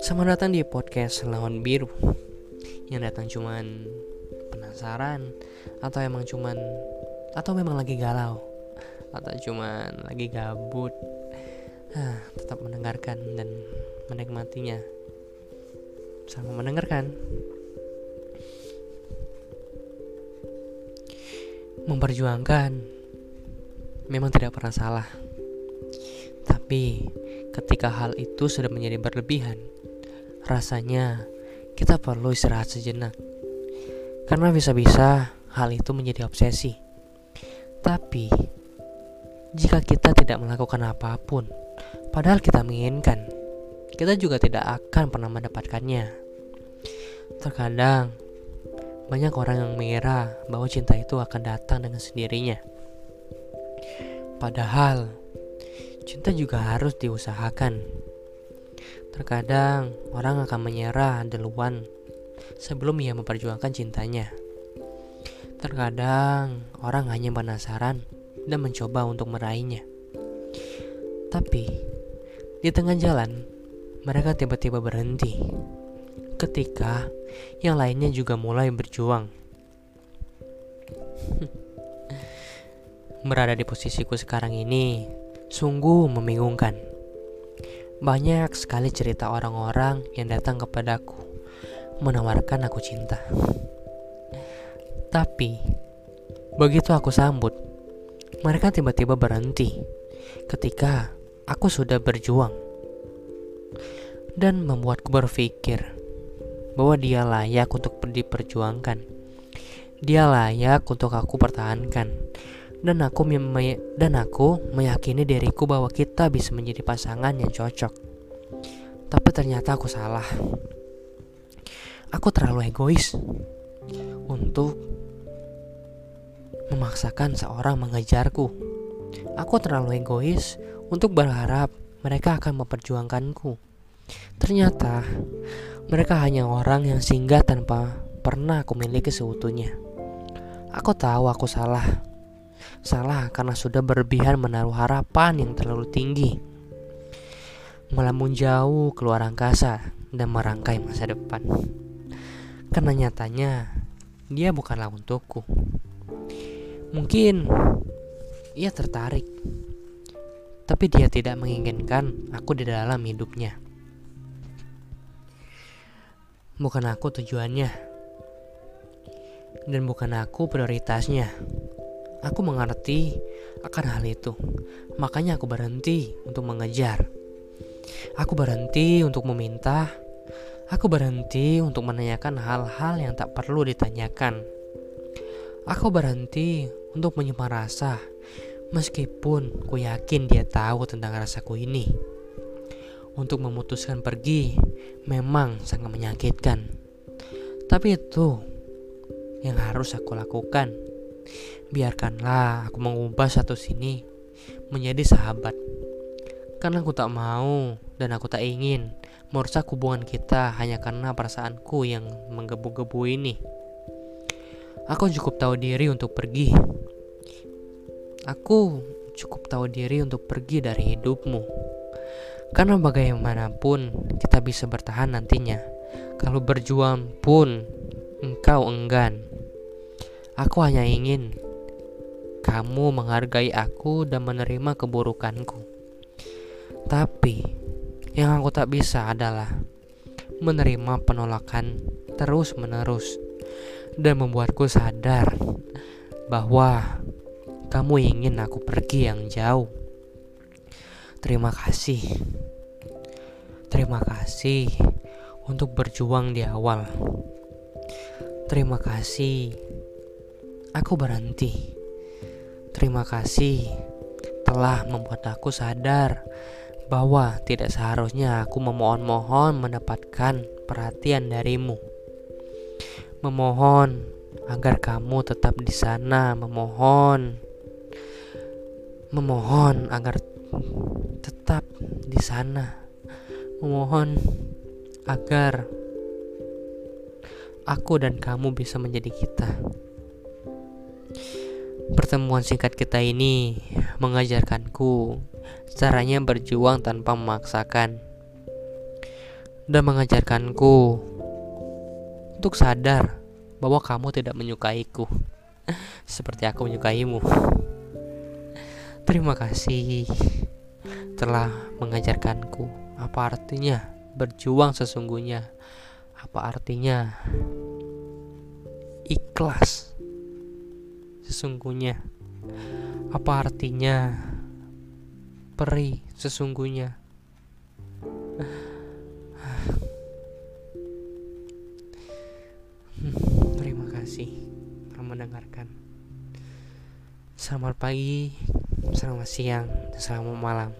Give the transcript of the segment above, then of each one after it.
Selamat datang di podcast Lawan Biru. Yang datang cuman penasaran Atau emang cuman Atau memang lagi galau Atau cuman lagi gabut. Ah, Tetap mendengarkan dan menikmatinya. Sama mendengarkan. Memperjuangkan. Memang tidak pernah salah Tapi ketika hal itu sudah menjadi berlebihan Rasanya kita perlu istirahat sejenak. Karena bisa-bisa hal itu menjadi obsesi. Tapi jika kita tidak melakukan apa pun, padahal kita menginginkan, kita juga tidak akan pernah mendapatkannya. Terkadang banyak orang yang mengira bahwa cinta itu akan datang dengan sendirinya. Padahal cinta juga harus diusahakan Terkadang orang akan menyerah duluan sebelum ia memperjuangkan cintanya. Terkadang orang hanya penasaran dan mencoba untuk meraihnya. Tapi di tengah jalan mereka tiba-tiba berhenti ketika yang lainnya juga mulai berjuang. Berada di posisiku sekarang ini sungguh membingungkan. Banyak sekali cerita orang-orang yang datang kepadaku menawarkan aku cinta. Tapi begitu aku sambut, mereka tiba-tiba berhenti ketika aku sudah berjuang dan membuatku berpikir bahwa dia layak untuk diperjuangkan. Dia layak untuk aku pertahankan dan aku dan aku meyakini diriku bahwa kita bisa menjadi pasangan yang cocok. Tapi ternyata aku salah. Aku terlalu egois untuk memaksakan seorang mengejarku. Aku terlalu egois untuk berharap mereka akan memperjuangkanku. Ternyata mereka hanya orang yang singgah tanpa pernah aku miliki seutuhnya. Aku tahu aku salah Salah karena sudah berlebihan menaruh harapan yang terlalu tinggi. Melamun jauh keluar angkasa dan merangkai masa depan. Karena nyatanya dia bukanlah untukku. Mungkin ia tertarik, tapi dia tidak menginginkan aku di dalam hidupnya. Bukan aku tujuannya, dan bukan aku prioritasnya. Aku mengerti akan hal itu, makanya aku berhenti untuk mengejar. Aku berhenti untuk meminta. Aku berhenti untuk menanyakan hal-hal yang tak perlu ditanyakan. Aku berhenti untuk menyimpan rasa, meskipun ku yakin dia tahu tentang rasaku ini. Untuk memutuskan pergi memang sangat menyakitkan, tapi itu yang harus aku lakukan. Biarkanlah aku mengubah satu sini menjadi sahabat. Karena aku tak mau dan aku tak ingin merusak hubungan kita hanya karena perasaanku yang menggebu-gebu ini. Aku cukup tahu diri untuk pergi. Aku cukup tahu diri untuk pergi dari hidupmu. Karena bagaimanapun kita bisa bertahan nantinya. Kalau berjuang pun engkau enggan. Aku hanya ingin kamu menghargai aku dan menerima keburukanku. Tapi yang aku tak bisa adalah menerima penolakan terus-menerus dan membuatku sadar bahwa kamu ingin aku pergi yang jauh. Terima kasih. Terima kasih untuk berjuang di awal. Terima kasih aku berhenti. Terima kasih telah membuat aku sadar bahwa tidak seharusnya aku memohon-mohon mendapatkan perhatian darimu. Memohon agar kamu tetap di sana, memohon memohon agar tetap di sana. Memohon agar aku dan kamu bisa menjadi kita. Pertemuan singkat kita ini mengajarkanku caranya berjuang tanpa memaksakan, dan mengajarkanku untuk sadar bahwa kamu tidak menyukaiku seperti aku menyukaimu. Terima kasih telah mengajarkanku apa artinya berjuang sesungguhnya, apa artinya ikhlas sesungguhnya, apa artinya perih sesungguhnya. Terima kasih telah mendengarkan. Selamat pagi, selamat siang, dan selamat malam.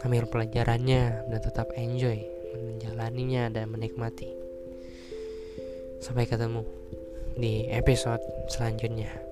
Ambil pelajarannya dan tetap enjoy menjalaninya dan menikmati. Sampai ketemu di episode selanjutnya.